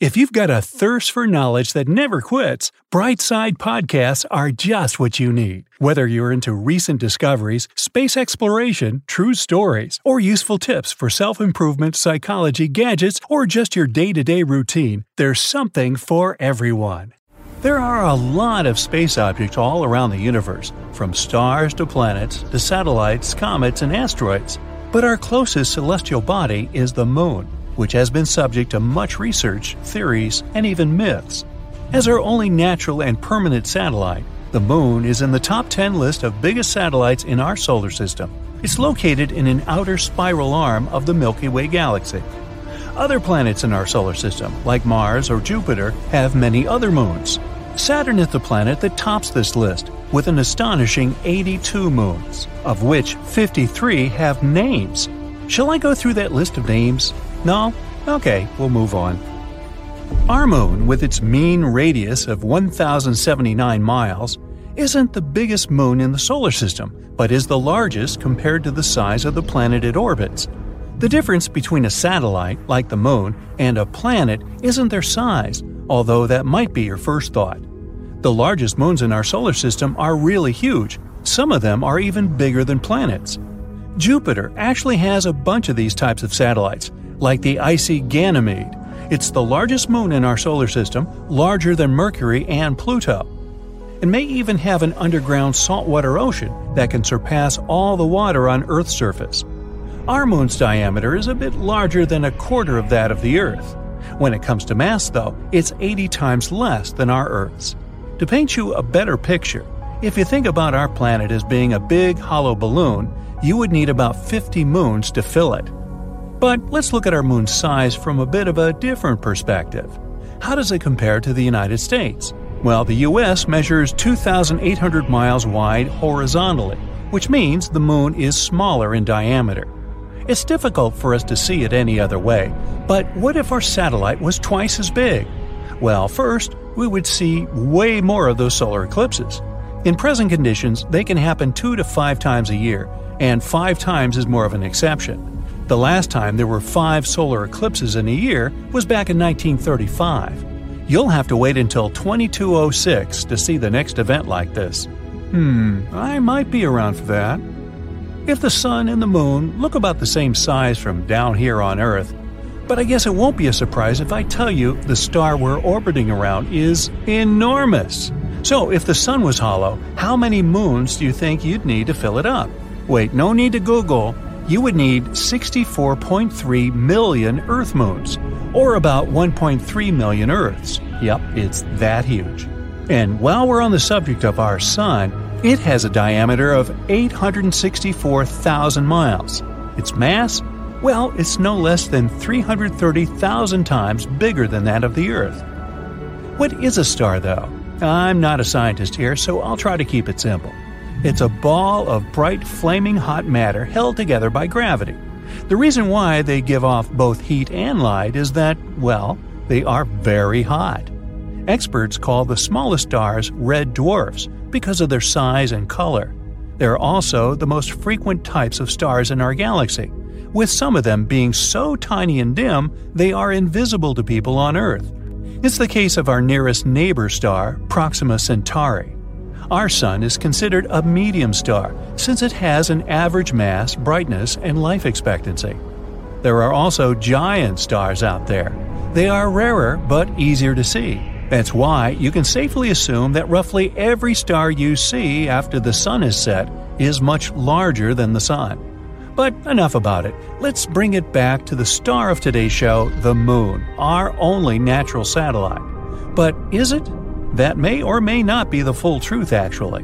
If you've got a thirst for knowledge that never quits, Brightside Podcasts are just what you need. Whether you're into recent discoveries, space exploration, true stories, or useful tips for self improvement, psychology, gadgets, or just your day to day routine, there's something for everyone. There are a lot of space objects all around the universe, from stars to planets to satellites, comets, and asteroids. But our closest celestial body is the Moon which has been subject to much research, theories, and even myths. As our only natural and permanent satellite, the Moon is in the top 10 list of biggest satellites in our solar system. It's located in an outer spiral arm of the Milky Way galaxy. Other planets in our solar system, like Mars or Jupiter, have many other moons. Saturn is the planet that tops this list, with an astonishing 82 moons, of which 53 have names. Shall I go through that list of names? No? Okay, we'll move on. Our moon, with its mean radius of 1,079 miles, isn't the biggest moon in the solar system, but is the largest compared to the size of the planet it orbits. The difference between a satellite, like the moon, and a planet isn't their size, although that might be your first thought. The largest moons in our solar system are really huge, some of them are even bigger than planets. Jupiter actually has a bunch of these types of satellites, like the icy Ganymede. It's the largest moon in our solar system, larger than Mercury and Pluto. It may even have an underground saltwater ocean that can surpass all the water on Earth's surface. Our moon's diameter is a bit larger than a quarter of that of the Earth. When it comes to mass, though, it's 80 times less than our Earth's. To paint you a better picture, if you think about our planet as being a big hollow balloon, you would need about 50 moons to fill it. But let's look at our moon's size from a bit of a different perspective. How does it compare to the United States? Well, the US measures 2,800 miles wide horizontally, which means the moon is smaller in diameter. It's difficult for us to see it any other way, but what if our satellite was twice as big? Well, first, we would see way more of those solar eclipses. In present conditions, they can happen two to five times a year, and five times is more of an exception. The last time there were five solar eclipses in a year was back in 1935. You'll have to wait until 2206 to see the next event like this. Hmm, I might be around for that. If the sun and the moon look about the same size from down here on Earth, but I guess it won't be a surprise if I tell you the star we're orbiting around is enormous. So, if the sun was hollow, how many moons do you think you'd need to fill it up? Wait, no need to Google you would need 64.3 million Earth moons, or about 1.3 million Earths. Yep, it's that huge. And while we're on the subject of our Sun, it has a diameter of 864,000 miles. Its mass? Well, it's no less than 330,000 times bigger than that of the Earth. What is a star, though? I'm not a scientist here, so I'll try to keep it simple. It's a ball of bright, flaming hot matter held together by gravity. The reason why they give off both heat and light is that, well, they are very hot. Experts call the smallest stars red dwarfs because of their size and color. They're also the most frequent types of stars in our galaxy, with some of them being so tiny and dim they are invisible to people on Earth. It's the case of our nearest neighbor star, Proxima Centauri. Our Sun is considered a medium star since it has an average mass, brightness, and life expectancy. There are also giant stars out there. They are rarer but easier to see. That's why you can safely assume that roughly every star you see after the sun is set is much larger than the sun. But enough about it. Let's bring it back to the star of today's show, the Moon, our only natural satellite. But is it? That may or may not be the full truth, actually.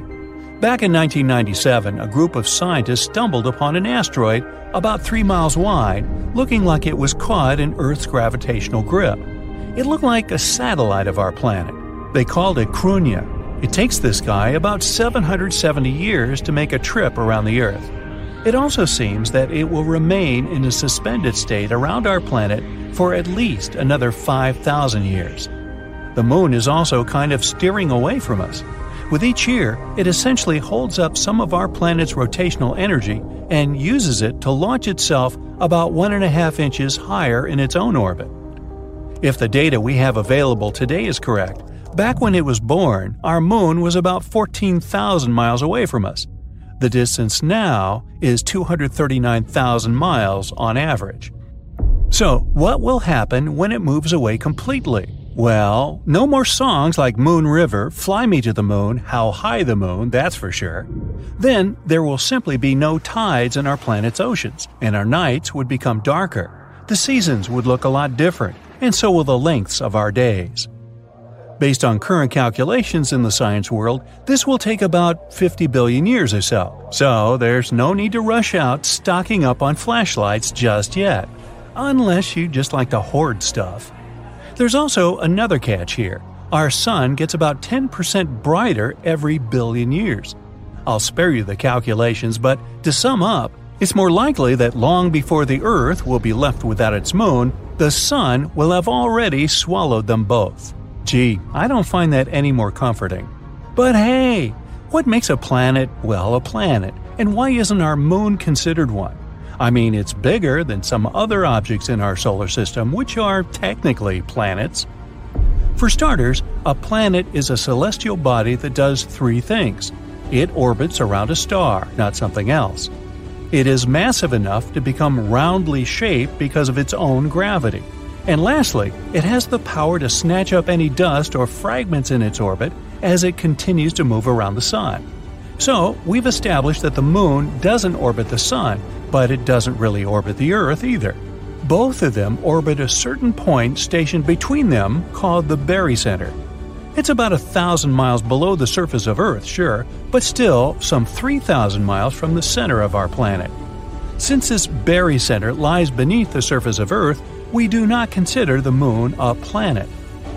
Back in 1997, a group of scientists stumbled upon an asteroid about three miles wide, looking like it was caught in Earth's gravitational grip. It looked like a satellite of our planet. They called it Cruithne. It takes this guy about 770 years to make a trip around the Earth. It also seems that it will remain in a suspended state around our planet for at least another 5,000 years. The moon is also kind of steering away from us. With each year, it essentially holds up some of our planet's rotational energy and uses it to launch itself about one and a half inches higher in its own orbit. If the data we have available today is correct, back when it was born, our moon was about 14,000 miles away from us. The distance now is 239,000 miles on average. So, what will happen when it moves away completely? Well, no more songs like Moon River, Fly Me to the Moon, How High the Moon, that's for sure. Then there will simply be no tides in our planet's oceans, and our nights would become darker. The seasons would look a lot different, and so will the lengths of our days. Based on current calculations in the science world, this will take about 50 billion years or so. So there's no need to rush out stocking up on flashlights just yet, unless you just like to hoard stuff. There's also another catch here. Our sun gets about 10% brighter every billion years. I'll spare you the calculations, but to sum up, it's more likely that long before the Earth will be left without its moon, the sun will have already swallowed them both. Gee, I don't find that any more comforting. But hey, what makes a planet, well, a planet, and why isn't our moon considered one? I mean, it's bigger than some other objects in our solar system, which are technically planets. For starters, a planet is a celestial body that does three things it orbits around a star, not something else. It is massive enough to become roundly shaped because of its own gravity. And lastly, it has the power to snatch up any dust or fragments in its orbit as it continues to move around the Sun. So, we've established that the Moon doesn't orbit the Sun, but it doesn't really orbit the Earth either. Both of them orbit a certain point stationed between them called the barycenter. It's about a thousand miles below the surface of Earth, sure, but still some 3,000 miles from the center of our planet. Since this barycenter lies beneath the surface of Earth, we do not consider the Moon a planet.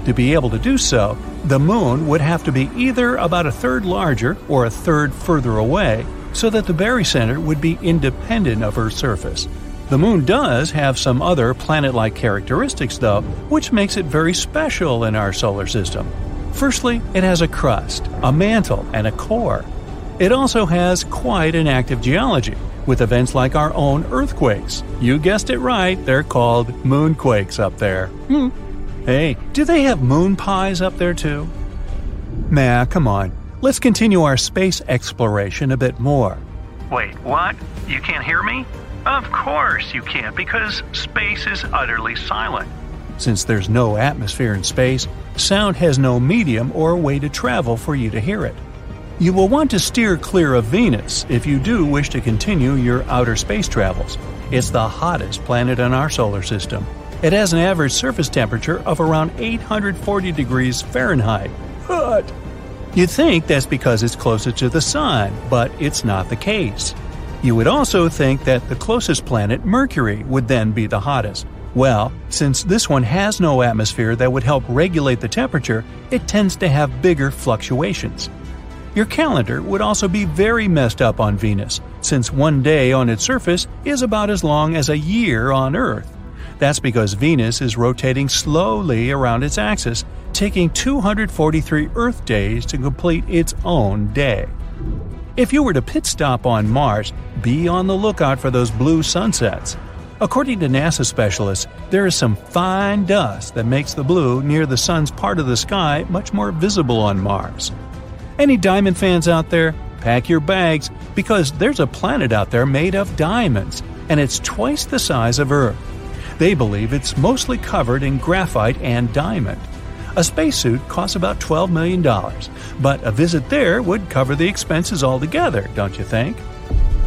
To be able to do so, the Moon would have to be either about a third larger or a third further away, so that the barycenter would be independent of Earth's surface. The Moon does have some other planet like characteristics, though, which makes it very special in our solar system. Firstly, it has a crust, a mantle, and a core. It also has quite an active geology, with events like our own earthquakes. You guessed it right, they're called moonquakes up there. Hmm. Hey, do they have moon pies up there too? Nah, come on. Let's continue our space exploration a bit more. Wait, what? You can't hear me? Of course you can't, because space is utterly silent. Since there's no atmosphere in space, sound has no medium or way to travel for you to hear it. You will want to steer clear of Venus if you do wish to continue your outer space travels. It's the hottest planet in our solar system. It has an average surface temperature of around 840 degrees Fahrenheit. Hot! You'd think that's because it's closer to the Sun, but it's not the case. You would also think that the closest planet, Mercury, would then be the hottest. Well, since this one has no atmosphere that would help regulate the temperature, it tends to have bigger fluctuations. Your calendar would also be very messed up on Venus, since one day on its surface is about as long as a year on Earth. That's because Venus is rotating slowly around its axis, taking 243 Earth days to complete its own day. If you were to pit stop on Mars, be on the lookout for those blue sunsets. According to NASA specialists, there is some fine dust that makes the blue near the sun's part of the sky much more visible on Mars. Any diamond fans out there? Pack your bags because there's a planet out there made of diamonds, and it's twice the size of Earth. They believe it's mostly covered in graphite and diamond. A spacesuit costs about $12 million, but a visit there would cover the expenses altogether, don't you think?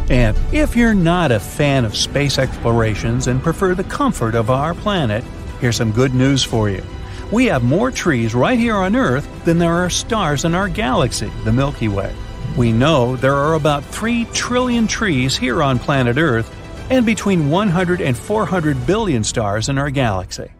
And if you're not a fan of space explorations and prefer the comfort of our planet, here's some good news for you. We have more trees right here on Earth than there are stars in our galaxy, the Milky Way. We know there are about 3 trillion trees here on planet Earth and between 100 and 400 billion stars in our galaxy.